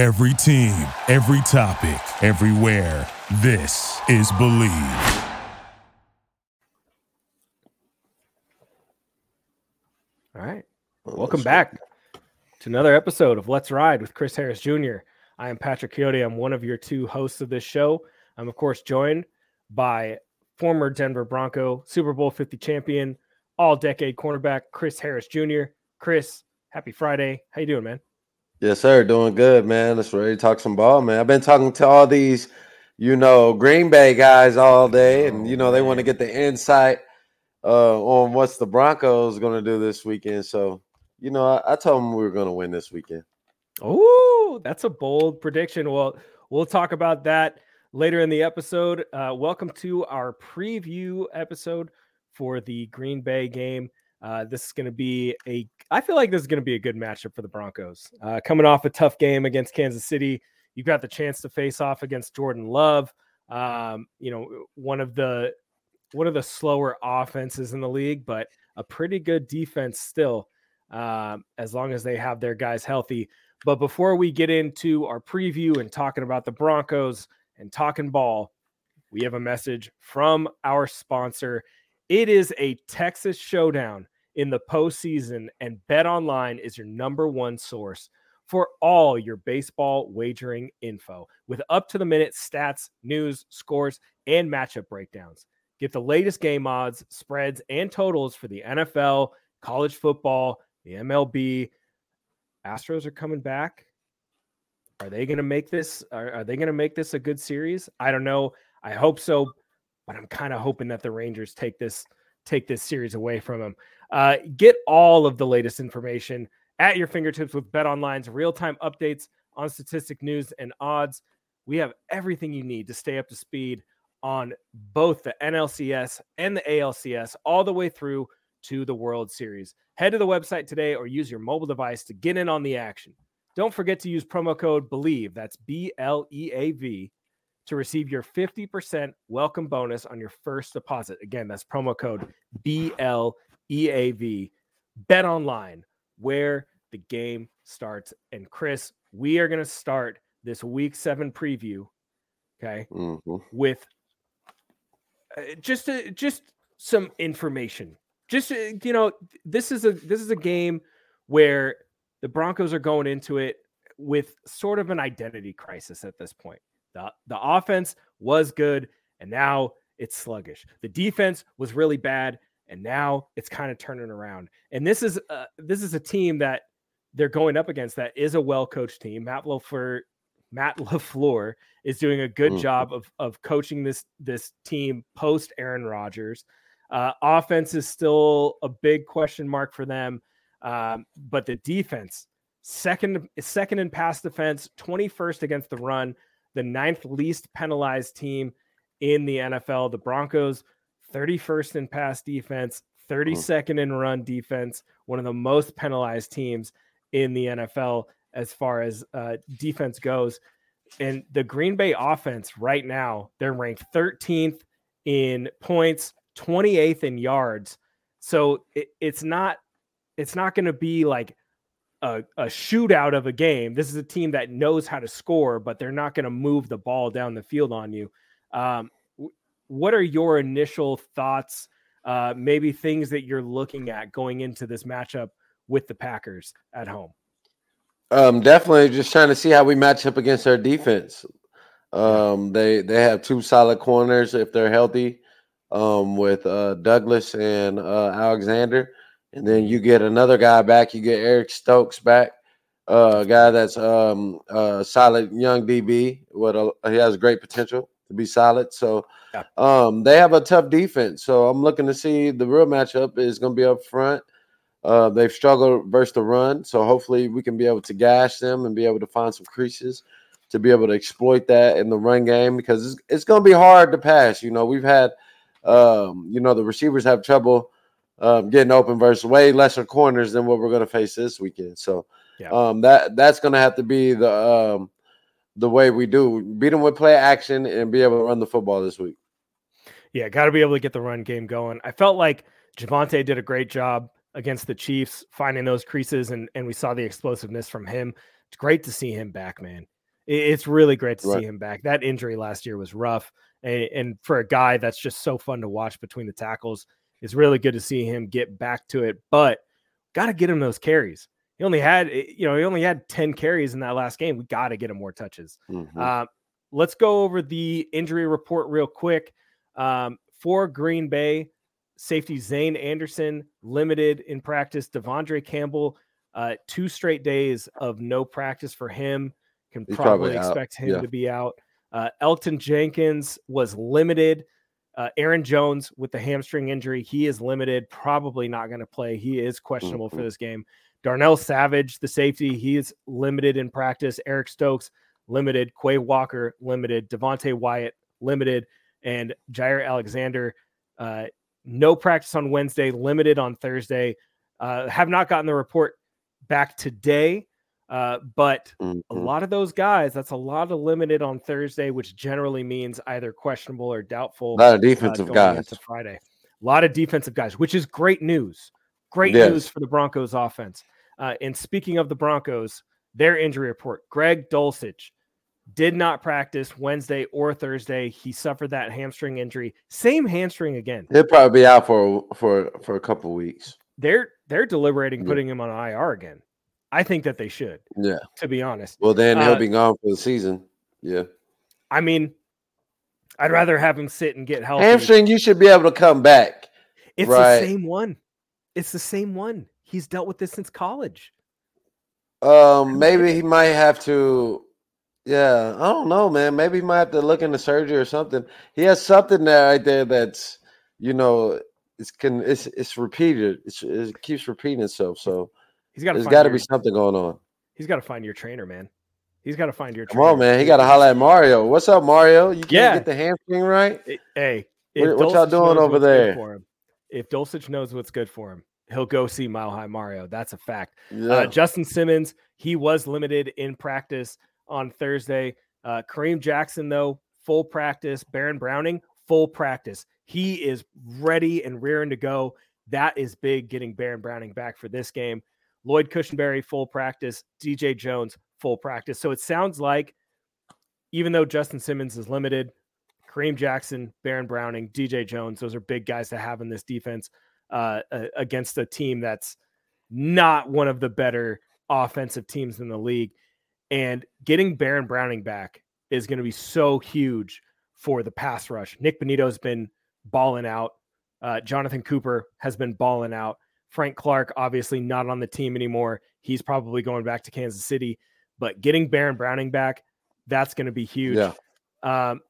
Every team, every topic, everywhere. This is Bleav. All right. Welcome back to another episode of Let's Ride with Chris Harris Jr. I am Patrick Chiotti. I'm one of your two hosts of this show. I'm, of course, joined by former Denver Bronco, Super Bowl 50 champion, all decade cornerback, Chris Harris Jr. Chris, happy Friday. How you doing, man? Yes, sir. Doing good, man. Let's ready to talk some ball, man. I've been talking to all these, you know, Green Bay guys all day, and you know they want to get the insight uh, on what's the Broncos going to do this weekend. So, you know, I, I told them we were going to win this weekend. Oh, that's a bold prediction. Well, we'll talk about that later in the episode. Uh, welcome to our preview episode for the Green Bay game. Uh, this is going to be a, I feel like this is going to be a good matchup for the Broncos. Uh, coming off a tough game against Kansas City, you've got the chance to face off against Jordan Love. Um, you know, one of the one of the slower offenses in the league, but a pretty good defense still, um, as long as they have their guys healthy. But before we get into our preview and talking about the Broncos and talking ball, we have a message from our sponsor. It is a Texas showdown in the postseason, and Bet Online is your number one source for all your baseball wagering info with up to the minute stats, news, scores, and matchup breakdowns. Get the latest game odds, spreads, and totals for the NFL, college football, the MLB. Astros are coming back. Are they going to make this? Are, are they going to make this a good series? I don't know. I hope so, but I'm kind of hoping that the Rangers take this take this series away from them. Uh, get all of the latest information at your fingertips with Bet Online's real time updates on statistic news and odds. We have everything you need to stay up to speed on both the NLCS and the ALCS all the way through to the World Series. Head to the website today or use your mobile device to get in on the action. Don't forget to use promo code BLEAV, that's B L E A V, to receive your 50% welcome bonus on your first deposit. Again, that's promo code B L E A V. Bet online where the game starts. And Chris, we are going to start this week seven preview, okay, Mm-hmm. with uh, just a, just some information. Just uh, you know, this is a this is a game where the Broncos are going into it with sort of an identity crisis at this point. The the offense was good and now it's sluggish. The defense was really bad and now it's kind of turning around. And this is uh, this is a team that they're going up against that is a well-coached team. Matt LaFleur Matt LaFleur is doing a good Mhm. job of of coaching this this team post Aaron Rodgers. Uh, offense is still a big question mark for them, um, but the defense second second in pass defense, twenty first against the run, the ninth least penalized team in the NFL. The Broncos, thirty first in pass defense, thirty second in run defense, one of the most penalized teams in the NFL as far as uh, defense goes. And the Green Bay offense right now, they're ranked 13th in points, 28th in yards. So it, it's not it's not going to be like a, a shootout of a game. This is a team that knows how to score, but they're not going to move the ball down the field on you. Um, what are your initial thoughts? Uh, maybe things that you're looking at going into this matchup with the Packers at home. Um, definitely just trying to see how we match up against their defense. Um, they they have two solid corners if they're healthy, um, with uh, Douglas and uh, Alexander, and then you get another guy back. You get Eric Stokes back, uh, a guy that's um, a solid young DB. A, he has great potential to be solid. So, Yeah. um, they have a tough defense. So I'm looking to see the real matchup is going to be up front. Uh, they've struggled versus the run, so hopefully we can be able to gash them and be able to find some creases to be able to exploit that in the run game because it's, it's going to be hard to pass. You know, we've had, um, you know, the receivers have trouble um, getting open versus way lesser corners than what we're going to face this weekend. So Yeah. um, that that's going to have to be the um, the way we do beat them with play action and be able to run the football this week. Yeah, got to be able to get the run game going. I felt like Javonte did a great job against the Chiefs, finding those creases, and and we saw the explosiveness from him It's great to see him back, man. It's really great to Right. see him back. That injury last year was rough, and, and for a guy that's just so fun to watch between the tackles, it's really good to see him get back to it. But got to get him those carries. He only had, eh, you know, he only had ten carries in that last game. We got to get him more touches. Mhm. Uh, let's go over the injury report real quick. Um, for Green Bay, safety Zayne Anderson limited in practice. De'Vondre Campbell, uh, two straight days of no practice for him. Can He's probably, probably expect him yeah. to be out. Uh, Elgton Jenkins was limited. Uh, Aaron Jones with the hamstring injury, he is limited. Probably not going to play. He is questionable for Mhm. this game. Darnell Savage, the safety, he is limited in practice. Eric Stokes, limited. Quay Walker, limited. Devonte Wyatt, limited. And Jaire Alexander, uh, no practice on Wednesday, limited on Thursday. Uh, have not gotten the report back today, uh, but a Mhm. lot of those guys, that's a lot of limited on Thursday, which generally means either questionable or doubtful. A lot of uh, defensive going guys. Friday. A lot of defensive guys, which is great news. Great Yes. news for the Broncos offense. Uh, and speaking of the Broncos, their injury report: Greg Dulcich did not practice Wednesday or Thursday. He suffered that hamstring injury. Same hamstring again. He'll probably be out for for for a couple weeks. They're they're deliberating Yeah. putting him on IR again. I think that they should, Yeah. to be honest. Well, then Uh, he'll be gone for the season. Yeah. I mean, I'd rather have him sit and get healthy. Hamstring, you should be able to come back. It's right. the same one. It's the same one. He's dealt with this since college. Um, maybe he might have to. Yeah, I don't know, man. Maybe he might have to look into surgery or something. He has something there right there that's, you know, it's can it's it's repeated. It's, it keeps repeating itself. So He's got to there's got to be something going on. He's got to find your trainer, man. He's got to find your Come on, man. He got to holler at Mario. What's up, Mario? You can't Yeah. get the hamstring right. Hey, What- what y'all doing over there? If Dulcich knows what's good for him, he'll go see Mile High Mario. That's a fact. Yeah. Uh, Justin Simmons, he was limited in practice on Thursday. Uh, Kareem Jackson, though, full practice. Baron Browning, full practice. He is ready and rearing to go. That is big getting Baron Browning back for this game. Lloyd Cushenberry, full practice. DJ Jones, full practice. So it sounds like even though Justin Simmons is limited, Kareem Jackson, Baron Browning, DJ Jones, those are big guys to have in this defense uh, against a team that's not one of the better offensive teams in the league. And getting Baron Browning back is going to be so huge for the pass rush. Nik Bonitto's been balling out. Uh, Jonathan Cooper has been balling out. Frank Clark, obviously not on the team anymore. He's probably going back to Kansas City. But getting Baron Browning back, that's going to be huge. Yeah. Um,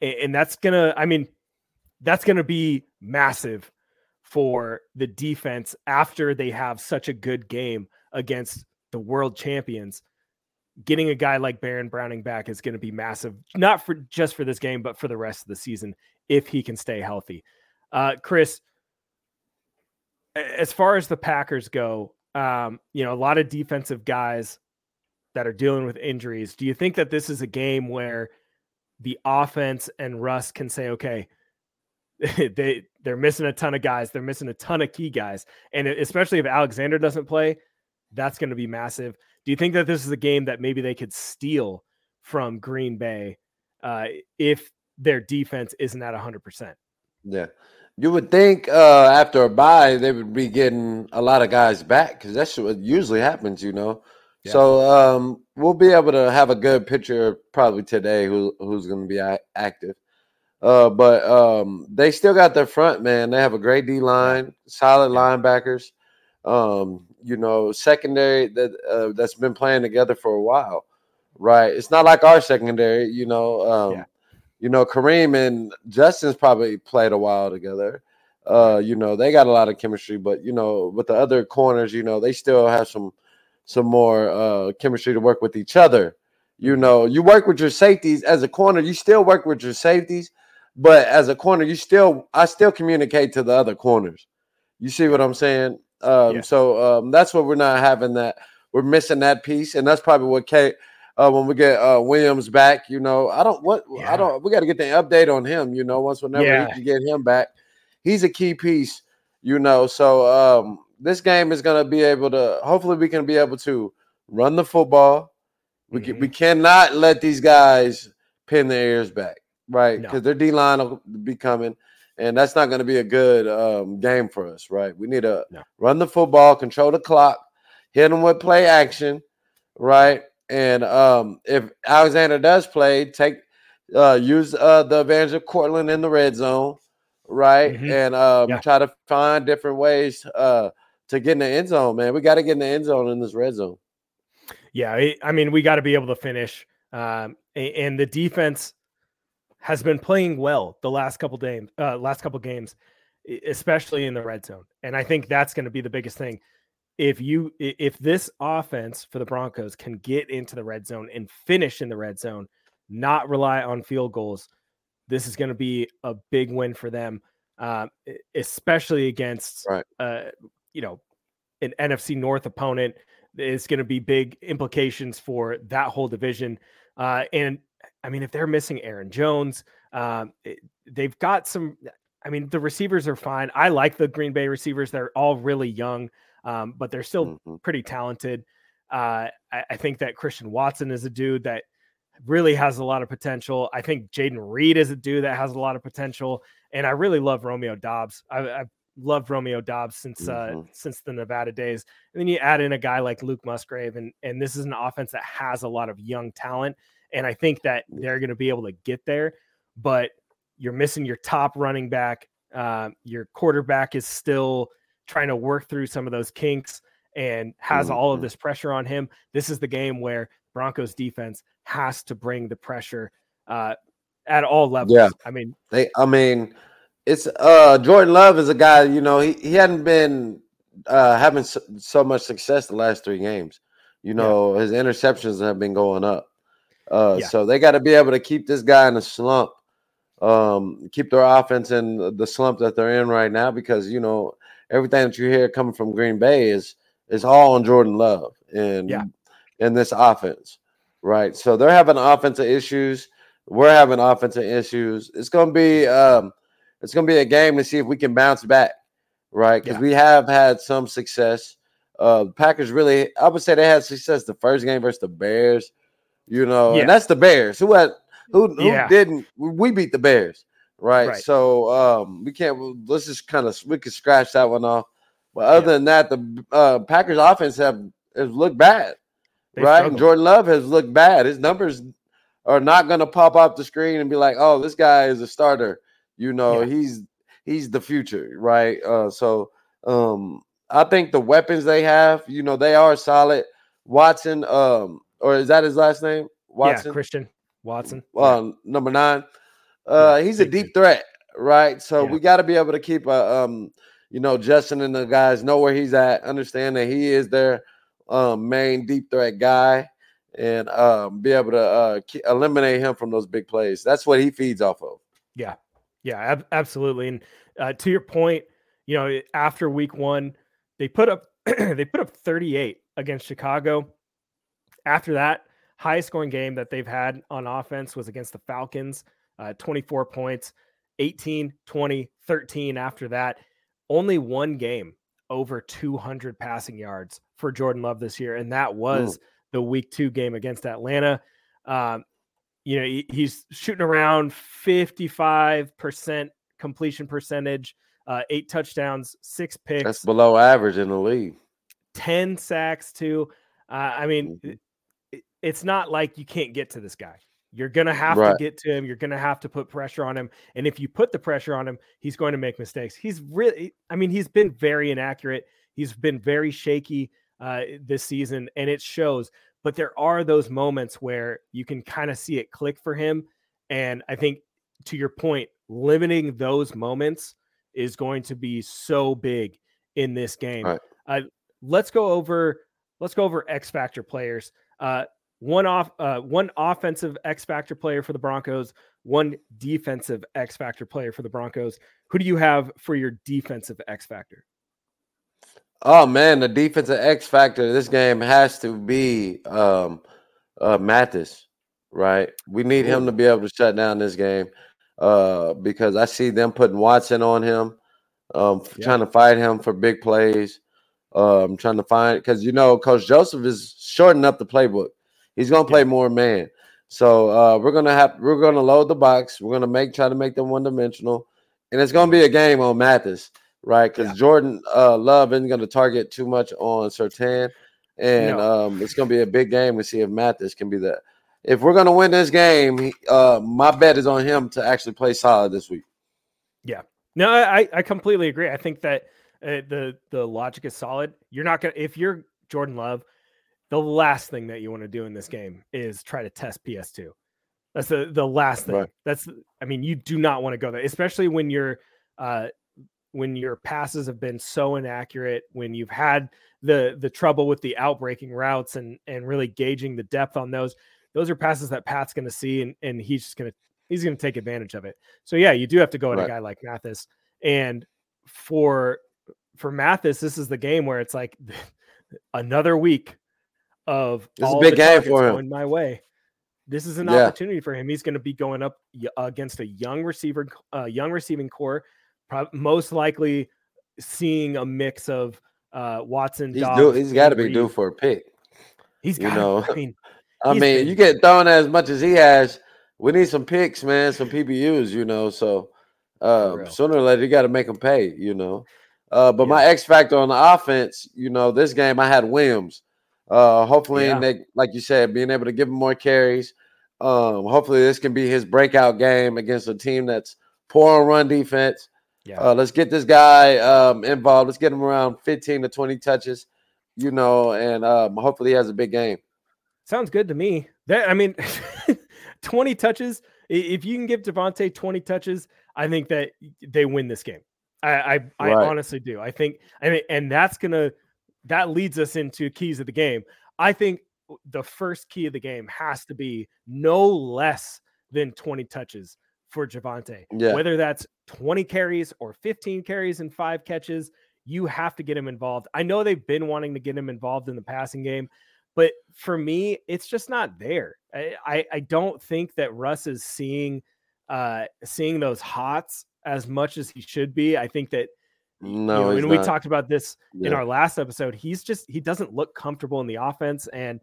and that's to, I mean, that's to be massive for the defense after they have such a good game against the world champions. Getting a guy like Baron Browning back is going to be massive, not for just for this game, but for the rest of the season if he can stay healthy. Uh, Chris, as far as the Packers go, um, you know, a lot of defensive guys that are dealing with injuries. Do you think that this is a game where the offense and Russ can say, okay, they they're missing a ton of guys, they're missing a ton of key guys, and especially if Alexander doesn't play, that's going to be massive. Do you think that this is a game that maybe they could steal from Green Bay uh, if their defense isn't at hundred percent? Yeah. You would think uh, after a bye they would be getting a lot of guys back because that's what usually happens, you know. Yeah. So um, we'll be able to have a good picture probably today who who's going to be active. Uh, but um, they still got their front man. They have a great D line, solid linebackers. Um, you know, secondary that uh, that's been playing together for a while, right? It's not like our secondary, you know. Um, Yeah. You know, Kareem and Justin's probably played a while together. Uh, you know, they got a lot of chemistry, but you know, with the other corners, you know, they still have some some more uh chemistry to work with each other. You know, you work with your safeties as a corner, you still work with your safeties, but as a corner, you still I still communicate to the other corners. You see what I'm saying? Um, Yeah. so um, that's what we're not having that we're missing that piece, and that's probably what Kate uh, when we get uh, Williams back, you know, I don't what Yeah. I don't. We got to get the update on him. You know, once whenever Yeah. we can get him back, he's a key piece. You know, so um, this game is going to be able to. Hopefully, we can be able to run the football. We Mhm. can, we cannot let these guys pin their ears back, right? No. Because their D line will be coming, and that's not going to be a good um, game for us, right? We need to No. run the football, control the clock, hit them with play action, right? And um, if Alexander does play, take uh, use uh, the advantage of Courtland in the red zone, right? Mhm. And um, Yeah. try to find different ways uh, to get in the end zone, man. We got to get in the end zone in this red zone. Yeah, I- mean, we got to be able to finish. Um, and the defense has been playing well the last couple games, uh, last couple games, especially in the red zone. And I think that's going to be the biggest thing. If you, if this offense for the Broncos can get into the red zone and finish in the red zone, not rely on field goals, this is going to be a big win for them, e- especially against, Right. uh, you know, an NFC North opponent is going to be big implications for that whole division. Uh, and I mean, if they're missing Aaron Jones, um, it- they've got some. I mean, the receivers are fine. I like the Green Bay receivers; they're all really young, um, but they're still Mhm. pretty talented. Uh, I, I think that Christian Watson is a dude that really has a lot of potential. I think Jayden Reed is a dude that has a lot of potential, and I really love Romeo Doubs. I, I've loved Romeo Doubs since uh, Mhm. since the Nevada days. And then you add in a guy like Luke Musgrave, and and this is an offense that has a lot of young talent, and I think that they're going to be able to get there. But you're missing your top running back. Um, your quarterback is still trying to work through some of those kinks and has all of Mhm. this pressure on him. This is the game where Broncos defense has to bring the pressure uh, at all levels. Yeah. I mean, They, I mean, it's uh Jordan Love is a guy. You know, he he hadn't been uh having so, so much success the last three games. You know, his interceptions have been going up. Uh, Yeah. so they got to be able to keep this guy in a slump. Um, keep their offense in the slump that they're in right now because you know everything that you hear coming from Green Bay is is all on Jordan Love and Yeah. in this offense, right? So they're having offensive issues. We're having offensive issues. It's gonna be um, it's gonna be a game to see if we can bounce back, right? Because Yeah. we have had some success. Uh, Packers really, I would say they had success the first game versus the Bears, you know, Yeah. and that's the Bears. Who had who who Yeah. didn't we beat the Bears, right? Right. So um, we can't. Let's just kind of we could scratch that one off. But other than that, the uh, Packers offense have has looked bad, They right? struggled. And Jordan Love has looked bad. His numbers are not going to pop off the screen and be like, "Oh, this guy is a starter." You know, Yeah. he's he's the future, right? Uh, so um, I think the weapons they have, you know, they are solid. Watson, um, or is that his last name? Watson, yeah, Christian Watson. Uh, number nine. Uh, he's a deep threat, right? So Yeah. we got to be able to keep a, um, you know, Justin and the guys know where he's at, understand that he is their um, main deep threat guy, and um, be able to uh, eliminate him from those big plays. That's what he feeds off of. Yeah, yeah, ab- absolutely. And uh, to your point, you know, after week one, they put up they put up 38 against Chicago. After that, highest scoring game that they've had on offense was against the Falcons, uh, 24 points, 18, 20, 13 after that. Only one game over 200 passing yards for Jordan Love this year, and that was the week two game against Atlanta. Um, you know, he- he's shooting around 55% completion percentage, uh, eight touchdowns, six picks, That's below average in the league. 10 sacks, too. Uh, I mean, Mhm. it- it's not like you can't get to this guy. You're going to have Right. to get to him. You're going to have to put pressure on him. And if you put the pressure on him, he's going to make mistakes. He's really, I mean, he's been very inaccurate. He's been very shaky uh, this season, and it shows. But there are those moments where you can kind of see it click for him. And I think, to your point, limiting those moments is going to be so big in this game. Right. Uh, let's go over let's go over X factor players. Uh, one off, uh, one offensive X factor player for the Broncos, one defensive X factor player for the Broncos. Who do you have for your defensive X factor? Oh man, the defensive X factor of this game has to be um uh Mathis, right? We need him to be able to shut down this game. Uh because I see them putting Watson on him, um Yeah. trying to fight him for big plays. Um, trying to find because you know Coach Joseph is shortening up the playbook. He's gonna play more man. So uh, we're gonna have we're gonna load the box. We're gonna make try to make them one dimensional, and it's gonna be a game on Mathis, right? Because Yeah. Jordan uh, Love isn't gonna target too much on Surtain, and No. um, it's gonna be a big game to see if Mathis can be that. If we're gonna win this game, he- uh, my bet is on him to actually play solid this week. Yeah, no, I, I completely agree. I think that uh, the the logic is solid. You're not gonna if you're Jordan Love, the last thing that you want to do in this game is try to test PS2. That's the the last thing. Right. That's I mean, you do not want to go there, especially when you're uh when your passes have been so inaccurate, when you've had the the trouble with the outbreaking routes and and really gauging the depth on those. Those are passes that Pat's going to see, and and he's just going to he's going to take advantage of it. So yeah, you do have to go at a guy like Mathis, and for for Mathis, this is the game where it's like another week of This is a big game for him. going my way. This is an Yeah. opportunity for him. He's going to be going up against a young receiver, uh, young receiving core, prob- most likely seeing a mix of uh, Watson. He's Doubs, he's got to be due for a pick. He's you got. know. I mean, I mean, been- you get thrown as much as he has. We need some picks, man, some PBUs, you know. So real. sooner or later, you got to make them pay, you know. Uh, but my X factor on the offense, you know, this game I had Williams. Uh, hopefully, Yeah. they, like you said, being able to give him more carries. Um, hopefully, this can be his breakout game against a team that's poor on run defense. Yeah, Uh, let's get this guy um, involved. Let's get him around 15 to 20 touches, you know, and um, hopefully he has a big game. sounds good to me. That I mean, twenty touches. If you can give Devontae twenty touches, I think that they win this game. I I, I honestly do. I think I mean, and that's gonna that leads us into keys of the game. I think the first key of the game has to be no less than 20 touches for Javonte. Yeah. Whether that's 20 carries or 15 carries and five catches, you have to get him involved. I know they've been wanting to get him involved in the passing game, but for me, it's just not there. I, I, I don't think that Russ is seeing uh seeing those hots as much as he should be. I think that No, you know, and we talked about this in our last episode. He's just he doesn't look comfortable in the offense, and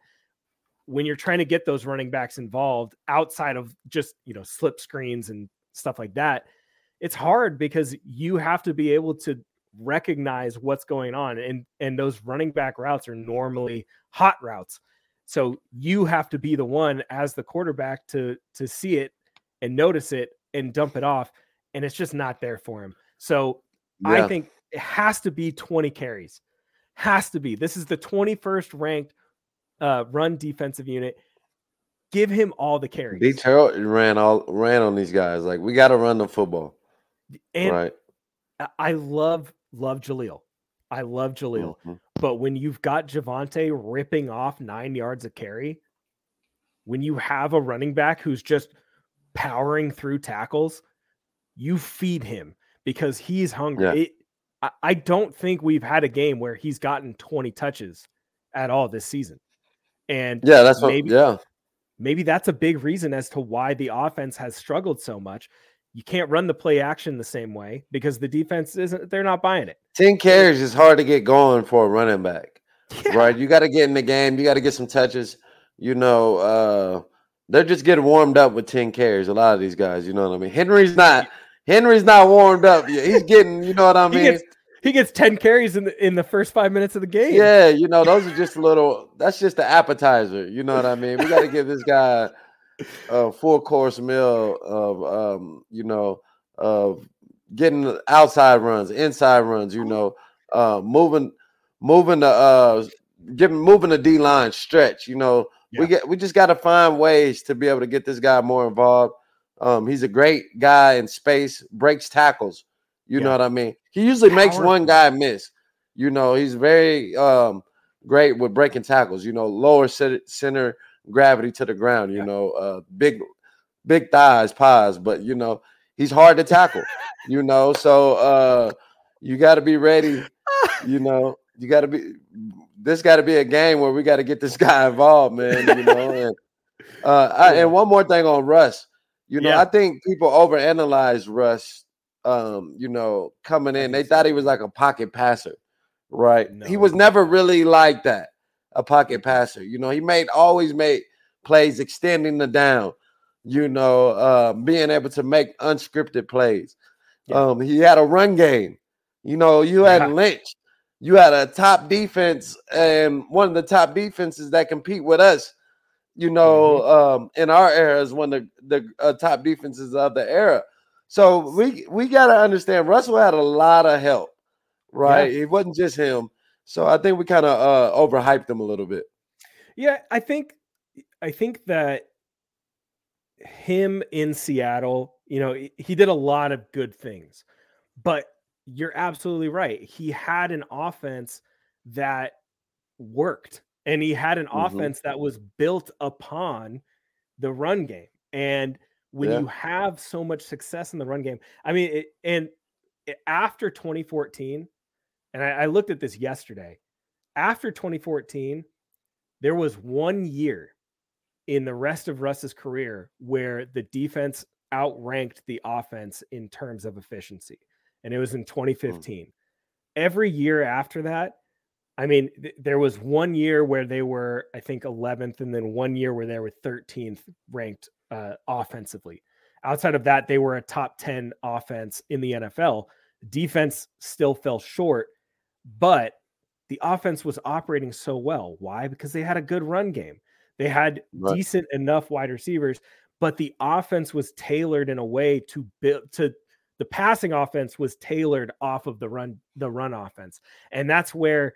when you're trying to get those running backs involved outside of just you know slip screens and stuff like that, it's hard because you have to be able to recognize what's going on, and and those running back routes are normally hot routes. So you have to be the one as the quarterback to to see it and notice it and dump it off, and it's just not there for him. So I think it has to be 20 carries. Has to be. This is the 21st ranked uh, run defensive unit. Give him all the carries. Detroit ran all ran on these guys. Like we got to run the football, and right? I- love love Jaleel. I love Jaleel. Mhm. But when you've got Javonte ripping off nine yards of carry, when you have a running back who's just powering through tackles, you feed him because he's hungry. Yeah. It- I, I don't think we've had a game where he's gotten 20 touches at all this season. And Yeah, that's what. maybe yeah, maybe that's a big reason as to why the offense has struggled so much. You can't run the play action the same way because the defense isn't they're not buying it. ten carries is hard to get going for a running back, Yeah. right? You got to get in the game. You got to get some touches. You know, uh they're just getting warmed up with ten carries. A lot of these guys, you know what I mean. Henry's not. Henry's not warmed up yet. He's getting. You know what I He mean? gets he gets 10 carries in the in the first five minutes of the game. Yeah, you know, those are just a little. That's just the appetizer. You know what I mean? We got to give this guy a full course meal of, um, you know, of getting outside runs, inside runs. You know, uh, moving, moving the, uh, giving, moving the D line stretch. You know, Yeah. we get, we just got to find ways to be able to get this guy more involved. Um, he's a great guy in space, breaks tackles. You know what I mean? He usually makes one guy miss. You know, he's very um great with breaking tackles, you know, lower center, center gravity to the ground, you Yeah. know, uh big big thighs, pies, but you know, he's hard to tackle, you know. So uh you got to be ready, you know. You got to be this got to be a game where we got to get this guy involved, man, you know. And uh I, and one more thing on Russ. You know, Yeah. I think people overanalyze Russ um, you know, coming in. They thought he was like a pocket passer, right? No, he was never really like that, a pocket passer. You know, he made always made plays extending the down, you know, uh, being able to make unscripted plays. Yeah. Um, he had a run game. You know, you had Yeah. Lynch, you had a top defense, and one of the top defenses that compete with us. You know, Mm-hmm. um, in our era is one of the, the uh, top defenses of the era. So we we got to understand Russell had a lot of help, right? It wasn't just him. So I think we kind of uh, overhyped him a little bit. Yeah, I think I think that him in Seattle, you know, he- did a lot of good things. But you're absolutely right. He had an offense that worked and he had an Mhm. offense that was built upon the run game. And when Yeah. you have so much success in the run game, I mean, it, and after 2014, and I, I looked at this yesterday, after 2014, there was one year in the rest of Russ's career where the defense outranked the offense in terms of efficiency, and it was in 2015. Every year after that, I mean, th- there was one year where they were, I think, 11th, and then one year where they were 13th ranked uh, offensively. Outside of that, they were a top 10 offense in the NFL. Defense still fell short, but the offense was operating so well. Why? Because they had a good run game. They had Right. decent enough wide receivers, but the offense was tailored in a way to build to the passing offense was tailored off of the run the run offense. And that's where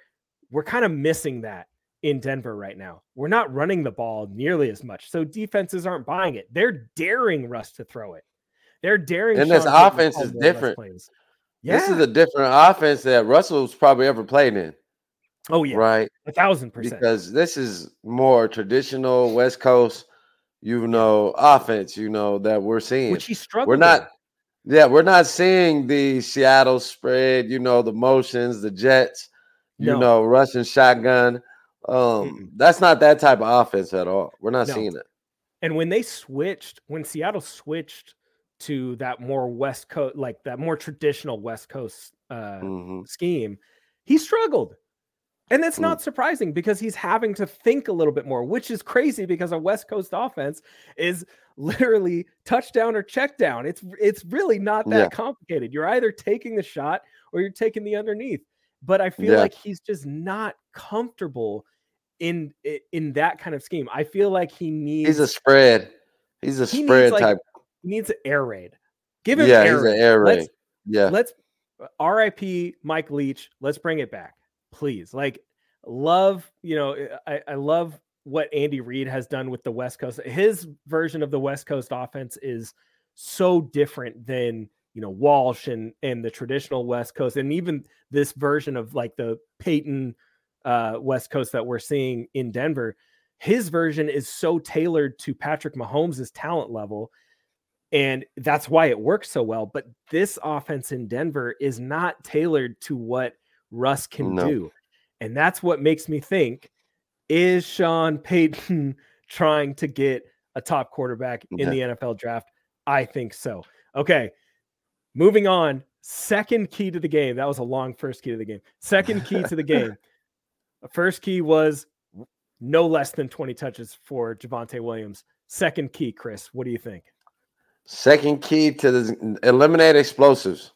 we're kind of missing that in Denver right now. We're not running the ball nearly as much. So defenses aren't buying it. They're daring Russ to throw it. They're daring And this Sean offense is different. Plays. This is a different offense that Russell's probably ever played in, oh yeah, right? a thousand percent. Because this is more traditional West Coast, you know, offense, you know, that we're seeing. Which he struggled. we're with. not yeah, we're not seeing the Seattle spread, you know, the motions, the Jets, you No. know, Russian shotgun. Um, Mm-mm. that's not that type of offense at all. We're not No. seeing it. And when they switched, when Seattle switched to that more West Coast, like that more traditional West Coast uh, Mhm. scheme, he struggled. And that's Mm. not surprising because he's having to think a little bit more, which is crazy because a West Coast offense is literally touchdown or check down. It's it's really not that Yeah. complicated. You're either taking the shot or you're taking the underneath. But I feel Yeah. like he's just not comfortable in in that kind of scheme. I feel like he needs He's a spread. He's a he spread needs, like, type. He needs an air raid. Give him Yeah, air raid. an air Let's- Yeah. let's uh, RIP Mike Leach. Let's bring it back, please. Like, love, you know, eh, I, I love what Andy Reid has done with the West Coast. His version of the West Coast offense is so different than you know Walsh and and the traditional West Coast, and even this version of like the Peyton uh, West Coast that we're seeing in Denver. His version is so tailored to Patrick Mahomes' talent level and that's why it works so well. But this offense in Denver is not tailored to what Russ can No. do. And that's what makes me think is Sean Payton trying to get a top quarterback in the NFL draft? I think so. Okay. Moving on. Second key to the game. That was a long first key to the game. Second key to the game. The First key was no less than 20 touches for Javonte Williams. Second key, Chris, what do you think? Second key to this eliminate explosives.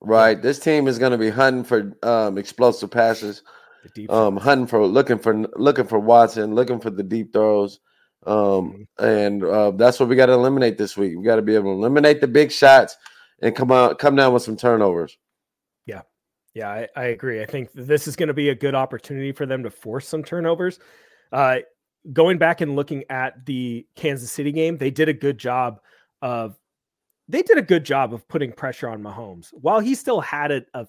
Right. This team is going to be hunting for um, explosive passes. Um, hunting for looking for looking for Watson, looking for the deep throws, Mm-hmm. um, and uh, that's what we got to eliminate this week. We got to be able to eliminate the big shots and come out come down with some turnovers. Yeah, I, I agree. I think this is going to be a good opportunity for them to force some turnovers. Uh, going back and looking at the Kansas City game, they did a good job of they did a good job of putting pressure on Mahomes. While he still had a, a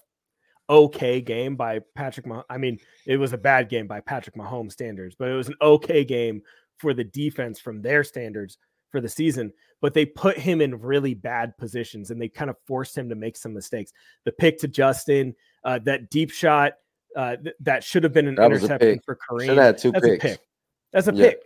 okay game by Patrick Mah- I mean, it was a bad game by Patrick Mahomes standards, but it was an okay game for the defense from their standards for the season. But they put him in really bad positions and they kind of forced him to make some mistakes. The pick to Justin, uh, that deep shot uh, th- that should have been an That interception for Kareem. Should have had two That's picks. a pick. That's a Yeah. pick.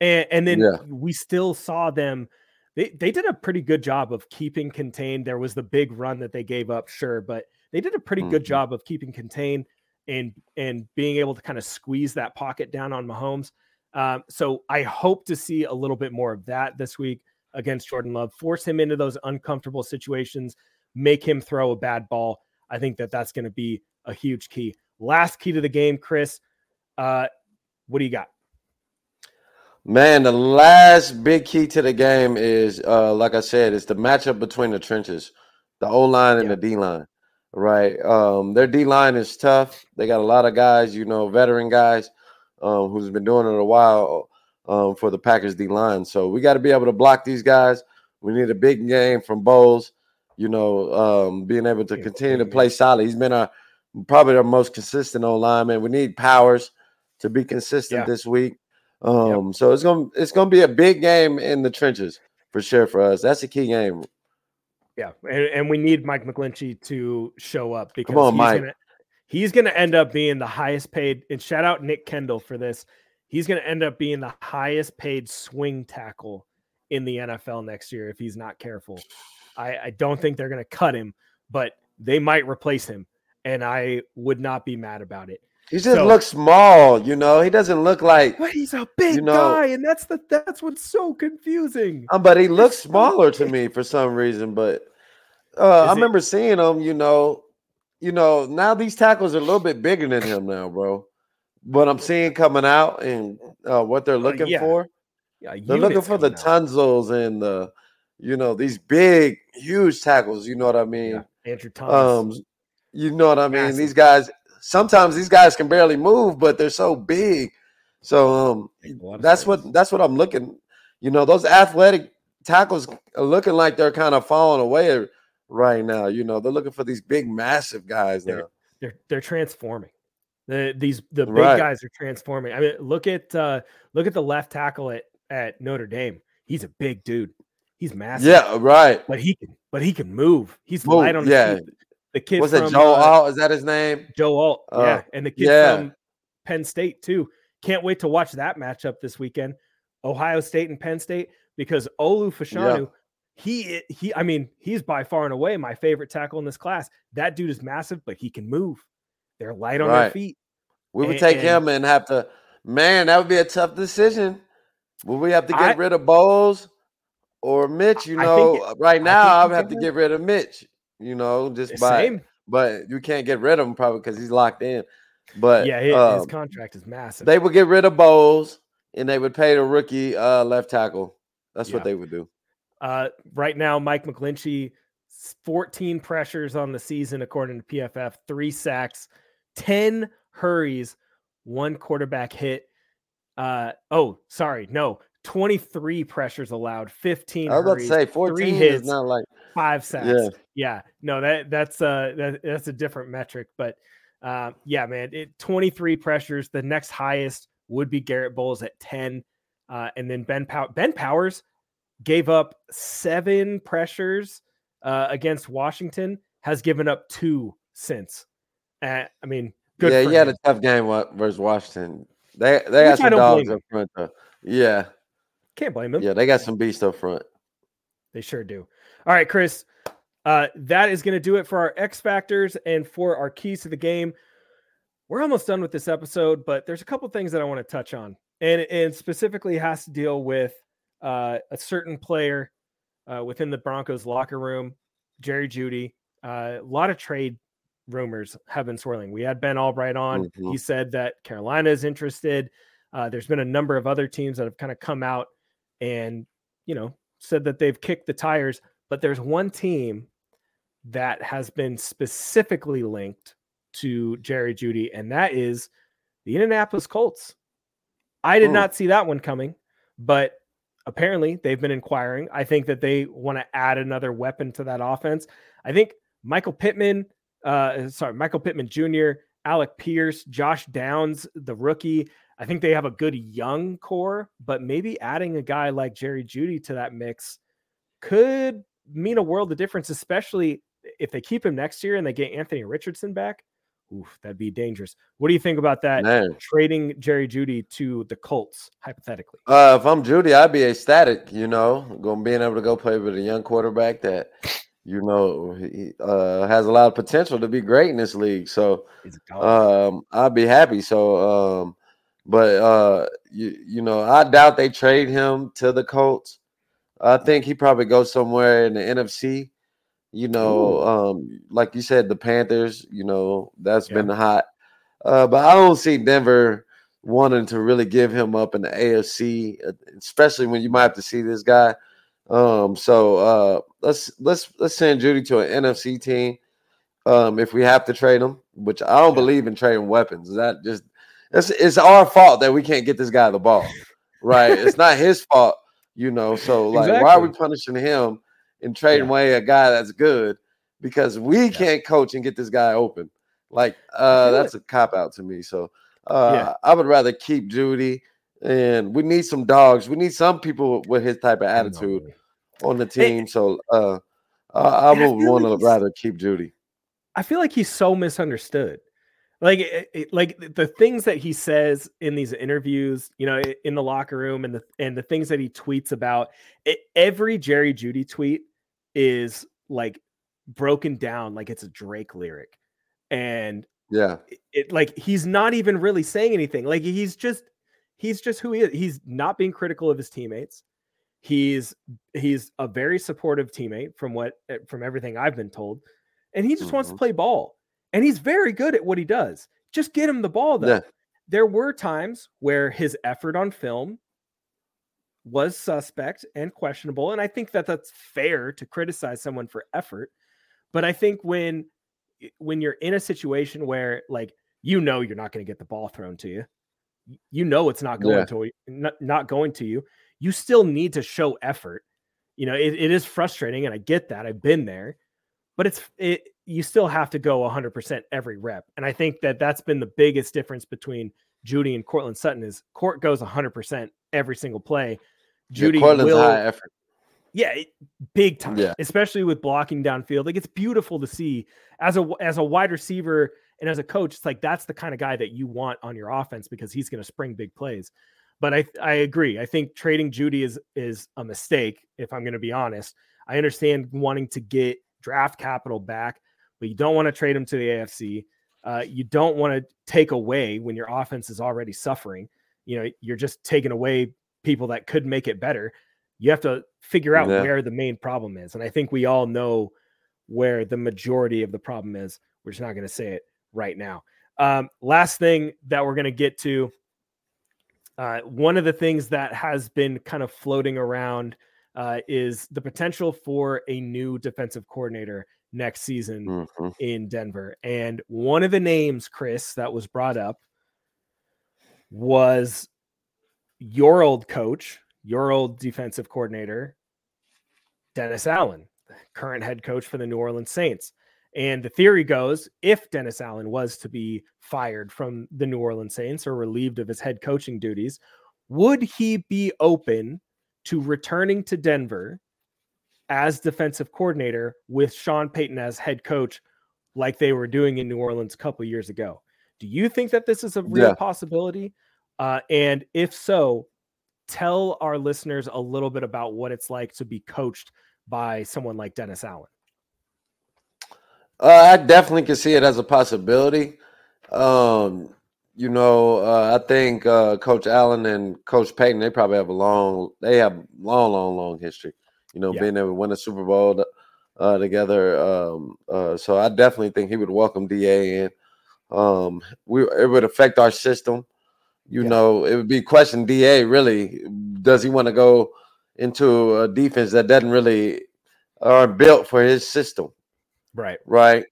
And, and then Yeah. we still saw them. They, they did a pretty good job of keeping contained. There was the big run that they gave up, sure, but they did a pretty good Mhm. job of keeping contained. and and being able to kind of squeeze that pocket down on Mahomes. Um, so I hope to see a little bit more of that this week against Jordan Love. Force him into those uncomfortable situations, make him throw a bad ball. I think that that's going to be a huge key. Last key to the game, Chris. Uh, what do you got? Man, the last big key to the game is, uh, like I said, it's the matchup between the trenches, the O line and Yeah. the D line. Right. Um, their D line is tough. They got a lot of guys, you know, veteran guys, um, who's been doing it a while um, for the Packers D line. So we got to be able to block these guys. We need a big game from Bolles. You know, um, being able to continue to play solid. He's been our probably our most consistent O lineman. We need Powers to be consistent Yeah. this week. Um, so it's gonna it's gonna be a big game in the trenches for sure for us. That's a key game. Yeah, and, and we need Mike McGlinchey to show up because on, he's Mike. Gonna, he's going to end up being the highest paid. And shout out Nick Kendall for this. He's going to end up being the highest paid swing tackle in the NFL next year if he's not careful. I, I don't think they're going to cut him, but they might replace him, and I would not be mad about it. He just So- looks small, you know. He doesn't look like, But he's a big You know- guy, and that's the that's what's so confusing. um, but he looks smaller to me for some reason. But uh, I it- remember seeing him, you know. You know, now these tackles are a little bit bigger than him now, bro. What I'm seeing coming out and uh, what they're looking yeah. for, Yeah, they're looking for the. Tunsils and the, you know, these big, huge tackles. You know what I mean? Yeah, Andrew Thomas. Um, you know what I mean? Massive. These guys sometimes these guys can barely move, but they're so big. So um Make a lot of that's what that's what I'm looking. You know, those athletic tackles are looking like they're kind of falling away right now. You know, they're looking for these big, massive guys They're- now. they're they're transforming. The these the big Right. guys are transforming. I mean, look at uh look at the left tackle at at Notre Dame. He's a big dude. He's massive. Yeah, right. but he can but he can move. He's Move, light on his yeah. feet. The kid from that? Joe uh, Alt? Is that his name? Joe Alt. Uh, yeah, and the kid yeah. from Penn State too. Can't wait to watch that matchup this weekend. Ohio State and Penn State because Olu Fashanu, he he I mean, he's by far and away my favorite tackle in this class. That dude is massive, but he can move. They're light on their feet. We would and- take him and have to. Man, that would be a tough decision. Would we have to get I- rid of Bolles or Mitch? You know, uh, right now think I would have to get rid of Mitch. You know, just by Same. but you can't get rid of him probably because he's locked in. But Yeah, his, his um, contract is massive. they would get rid of Bolles and they would pay the rookie uh, left tackle. That's Yeah. what they would do. Uh, right now, Mike McGlinchey, 14 pressures on the season, according to PFF, three sacks, 10 hurries, one quarterback hit. Uh, oh, sorry, no, 23 pressures allowed, 15 I was about to hurries, say three 14 is hits, not like five sacks. Yeah. Yeah, no, that that's uh that, that's a different metric, but uh, yeah, man, it 23 pressures. The next highest would be Garett Bolles at 10, uh, and then Ben Pow- Ben Powers gave up seven pressures uh, against Washington, has given up two since. Uh, I mean, good. yeah, he had him. a tough game versus Washington. They they got some dogs up front though. Yeah, Can't blame him. yeah, they got some beasts up front. They sure do. All right, Chris. Uh, that is going to do it for our X factors and for our keys to the game. We're almost done with this episode, but there's a couple things that I want to touch on, and and specifically has to deal with uh, a certain player uh, within the Broncos locker room, Jerry Jeudy. Uh, a lot of trade rumors have been swirling. We had Ben Albright on. Mhm. He said that Carolina is interested. Uh, there's been a number of other teams that have kind of come out and you know said that they've kicked the tires, but there's one team that has been specifically linked to Jerry Jeudy, and that is the Indianapolis Colts. I did Hmm. not see that one coming, but apparently they've been inquiring. I think that they want to add another weapon to that offense. I think Michael Pittman, uh, sorry, Michael Pittman Jr., Alec Pierce, Josh Downs, the rookie. I think they have a good young core, but maybe adding a guy like Jerry Jeudy to that mix could mean a world of difference, especially if they keep him next year and they get Anthony Richardson back. Oof, that'd be dangerous. What do you think about that? Man. Trading Jerry Jeudy to the Colts, hypothetically. Uh, if I'm Jeudy, I'd be ecstatic. You know, going being able to go play with a young quarterback that you know, he uh, has a lot of potential to be great in this league. So um, I'd be happy. So, um, but uh, you, you know, I doubt they trade him to the Colts. I think he probably goes somewhere in the NFC. You know, um, like you said, the Panthers. You know, that's yeah. been hot. Uh, but I don't see Denver wanting to really give him up in the AFC, uh, especially when you might have to see this guy. Um, so uh, let's let's let's send Jeudy to an NFC team. Um, if we have to trade him, which I don't believe in trading weapons. That just it's it's our fault that we can't get this guy the ball. Right. it's not his fault, you know. So like exactly. why are we punishing him and trading yeah. away a guy that's good because we yeah. can't coach and get this guy open? Like uh that's a cop out to me. So uh yeah. I would rather keep Jeudy. and we need some dogs. We need some people with his type of attitude on the team. So uh, I, I would want to rather keep Jeudy. I feel like he's so misunderstood. Like, it, like the things that he says in these interviews, you know, in the locker room, and the and the things that he tweets about. It, every Jerry Jeudy tweet is like broken down like it's a Drake lyric, and yeah, it like he's not even really saying anything. Like he's just he's just who he is. He's not being critical of his teammates. He's he's a very supportive teammate from what eh, from everything I've been told, and he just mm-hmm. wants to mm-hmm. play ball. And he's very good at what he does. Just get him the ball though. Yeah. There were times where his effort on film was suspect and questionable, and I think that that's fair to criticize someone for effort. But I think when eh, when you're in a situation where like you know you're not going to get the ball thrown to you, you know it's not going yeah. to not, not going to you you still need to show effort you know it, it is frustrating and i get that i've been there but it's it you still have to go 100% every rep and i think that that's been the biggest difference between Jeudy and Courtland sutton is court goes 100% every single play Jeudy yeah, will high effort yeah, big time. Yeah. Especially with blocking downfield. Like it's beautiful to see as a as a wide receiver and as a coach, it's like that's the kind of guy that you want on your offense because he's going to spring big plays. But I I agree. I think trading Jeudy is is a mistake. If I'm going to be honest, I understand wanting to get draft capital back, but you don't want to trade him to the AFC. Uh, you don't want to take away when your offense is already suffering. You know, you're just taking away people that could make it better. You have to figure out yeah. where the main problem is, and I think we all know where the majority of the problem is. We're just not going to say it right now. Um, last thing that we're going to get to uh, one of the things that has been kind of floating around uh, is the potential for a new defensive coordinator next season mm-hmm. in Denver. And one of the names, Chris, that was brought up was your old coach, your old defensive coordinator, Dennis Allen, current head coach for the New Orleans Saints. And the theory goes if Dennis Allen was to be fired from the New Orleans Saints or relieved of his head coaching duties, would he be open to returning to Denver as defensive coordinator with Sean Payton as head coach, like they were doing in New Orleans a couple years ago? Do you think that this is a real yeah. possibility? Uh, and if so, tell our listeners a little bit about what it's like to be coached by someone like Dennis Allen. Uh, I definitely can see it as a possibility. Um, you know, uh, I think uh, Coach Allen and Coach Payton they probably have a long, they have long, long, long history. You know, yeah. being able to win a Super Bowl uh, together. Um, uh, so I definitely think he would welcome Da in. Um, we it would affect our system. You yeah. know, it would be question Da really does he want to go into a defense that doesn't really are built for his system. Right. Right.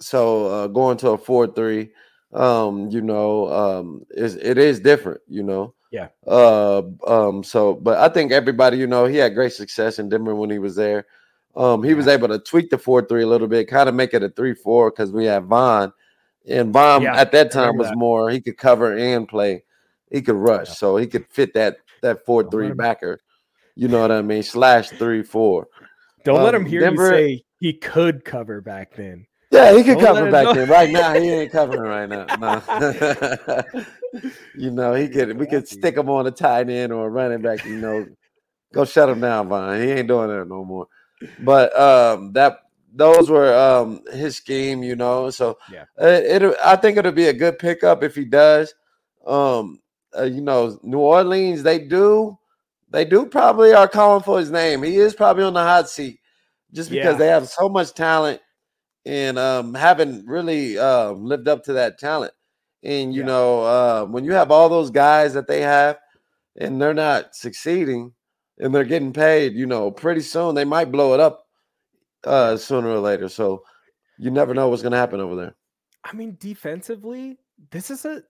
So uh, going to a four three, um, you know, um, is it is different, you know. Yeah. Uh, um, so, but I think everybody, you know, he had great success in Denver when he was there. Um, he yeah. was able to tweak the four three a little bit, kind of make it a three four because we had Von, and Von yeah, at that time was that. more he could cover and play, he could rush, yeah. so he could fit that that four three backer. You know what I mean? Slash three four. Don't um, let him hear Denver, you say he could cover back then. Yeah, he could Don't cover back then. Right now, he ain't covering right now. No. you know, he could. We could stick him on a tight end or a running back. You know, go shut him down, Von. He ain't doing that no more. But um, that those were um his scheme, you know. So Yeah. uh, it I think it'll be a good pickup if he does. Um, uh, you know, New Orleans, they do, they do probably are calling for his name. He is probably on the hot seat just because Yeah. they have so much talent and um haven't really uh, lived up to that talent. And you Yeah. know, uh, when you have all those guys that they have and they're not succeeding and they're getting paid, you know, pretty soon they might blow it up uh sooner or later. So you never know what's gonna happen over there. I mean, defensively, this is a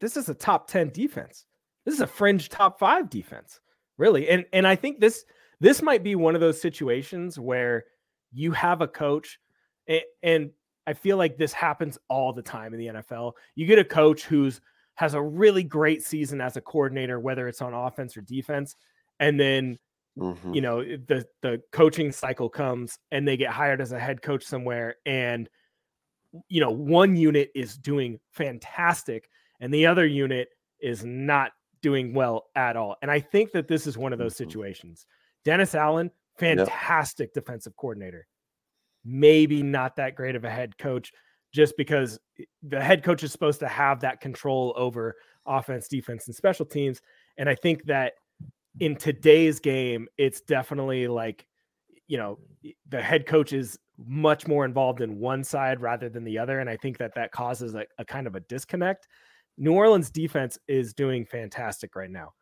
this is a top 10 defense. This is a fringe top 5 defense. Really. And and I think this this might be one of those situations where you have a coach and, and I feel like this happens all the time in the NFL. You get a coach who's has a really great season as a coordinator whether it's on offense or defense and then Mhm. you know the the coaching cycle comes and they get hired as a head coach somewhere and you know one unit is doing fantastic and the other unit is not doing well at all and i think that this is one of those Mhm. situations dennis allen fantastic defensive coordinator maybe not that great of a head coach just because the head coach is supposed to have that control over offense defense and special teams and i think that in today's game, it's definitely like, you know, the head coach is much more involved in one side rather than the other. And I think that that causes a, a kind of a disconnect. New Orleans defense is doing fantastic right now.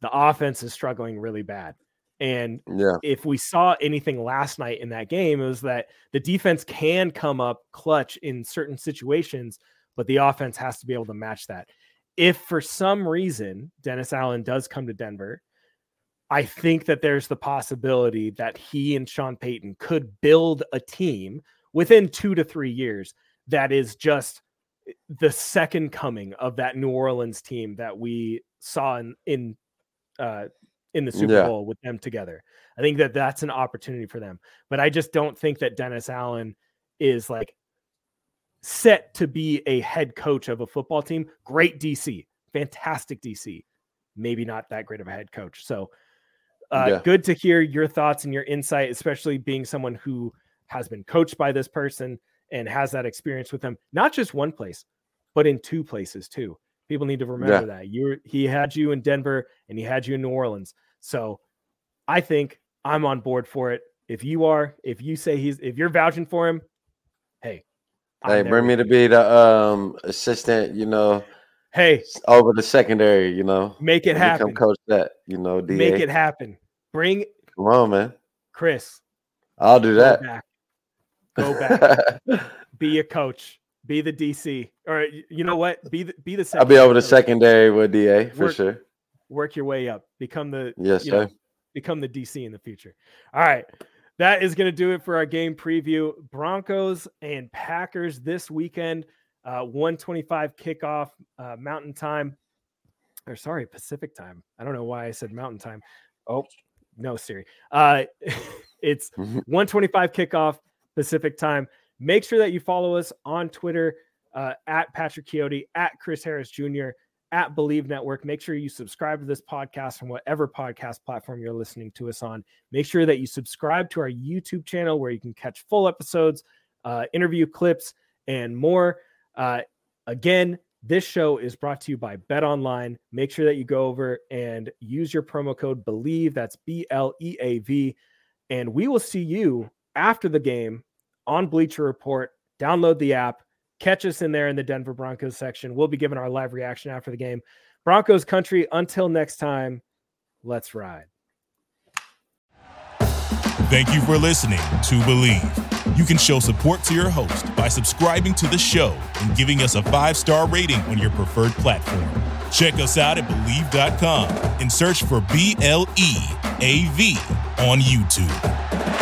The offense is struggling really bad. And Yeah. if we saw anything last night in that game, it was that the defense can come up clutch in certain situations, but the offense has to be able to match that. If for some reason Dennis Allen does come to Denver, I think that there's the possibility that he and Sean Payton could build a team within two to three years that is just the second coming of that New Orleans team that we saw in in uh, in the Super Yeah. Bowl with them together. I think that that's an opportunity for them, but I just don't think that Dennis Allen is like set to be a head coach of a football team. Great DC, fantastic DC, maybe not that great of a head coach. So uh, Yeah. good to hear your thoughts and your insight, especially being someone who has been coached by this person and has that experience with them, not just one place, but in two places too. People need to remember that you he had you in Denver and he had you in New Orleans. So I think I'm on board for it. If you are, if you say he's, if you're vouching for him, hey, I'm Hey, bring me to be the um assistant, you know, Hey, over the secondary, you know. make it happen. Come coach that, you know, DA. Make it happen. Bring Come on, man. Chris. I'll do Go that. back. Go back. be a coach. Be the DC. Or you know what? Be the be the I'll be over the secondary with DA for Work- sure. Work your way up. Become the Yes, you know, sir. become the DC in the future. All right. That is going to do it for our game preview. Broncos and Packers this weekend. Uh, 125 kickoff uh, Mountain Time. Or sorry, Pacific Time. I don't know why I said Mountain Time. Oh, no, Siri. Uh, it's Mhm. 125 kickoff Pacific Time. Make sure that you follow us on Twitter uh, at Patrick Chiotti, at Chris Harris Jr., at Bleav Network. Make sure you subscribe to this podcast from whatever podcast platform you're listening to us on. Make sure that you subscribe to our YouTube channel where you can catch full episodes, uh, interview clips, and more. Uh, again, this show is brought to you by Bet Online. Make sure that you go over and use your promo code BLEAV. That's B L E A V. And we will see you after the game on Bleacher Report. Download the app. Catch us in there in the Denver Broncos section. We'll be giving our live reaction after the game. Broncos country, until next time, let's ride. Thank you for listening to Bleav. You can show support to your host by subscribing to the show and giving us a five star rating on your preferred platform. Check us out at Bleav.com and search for B L E A V on YouTube.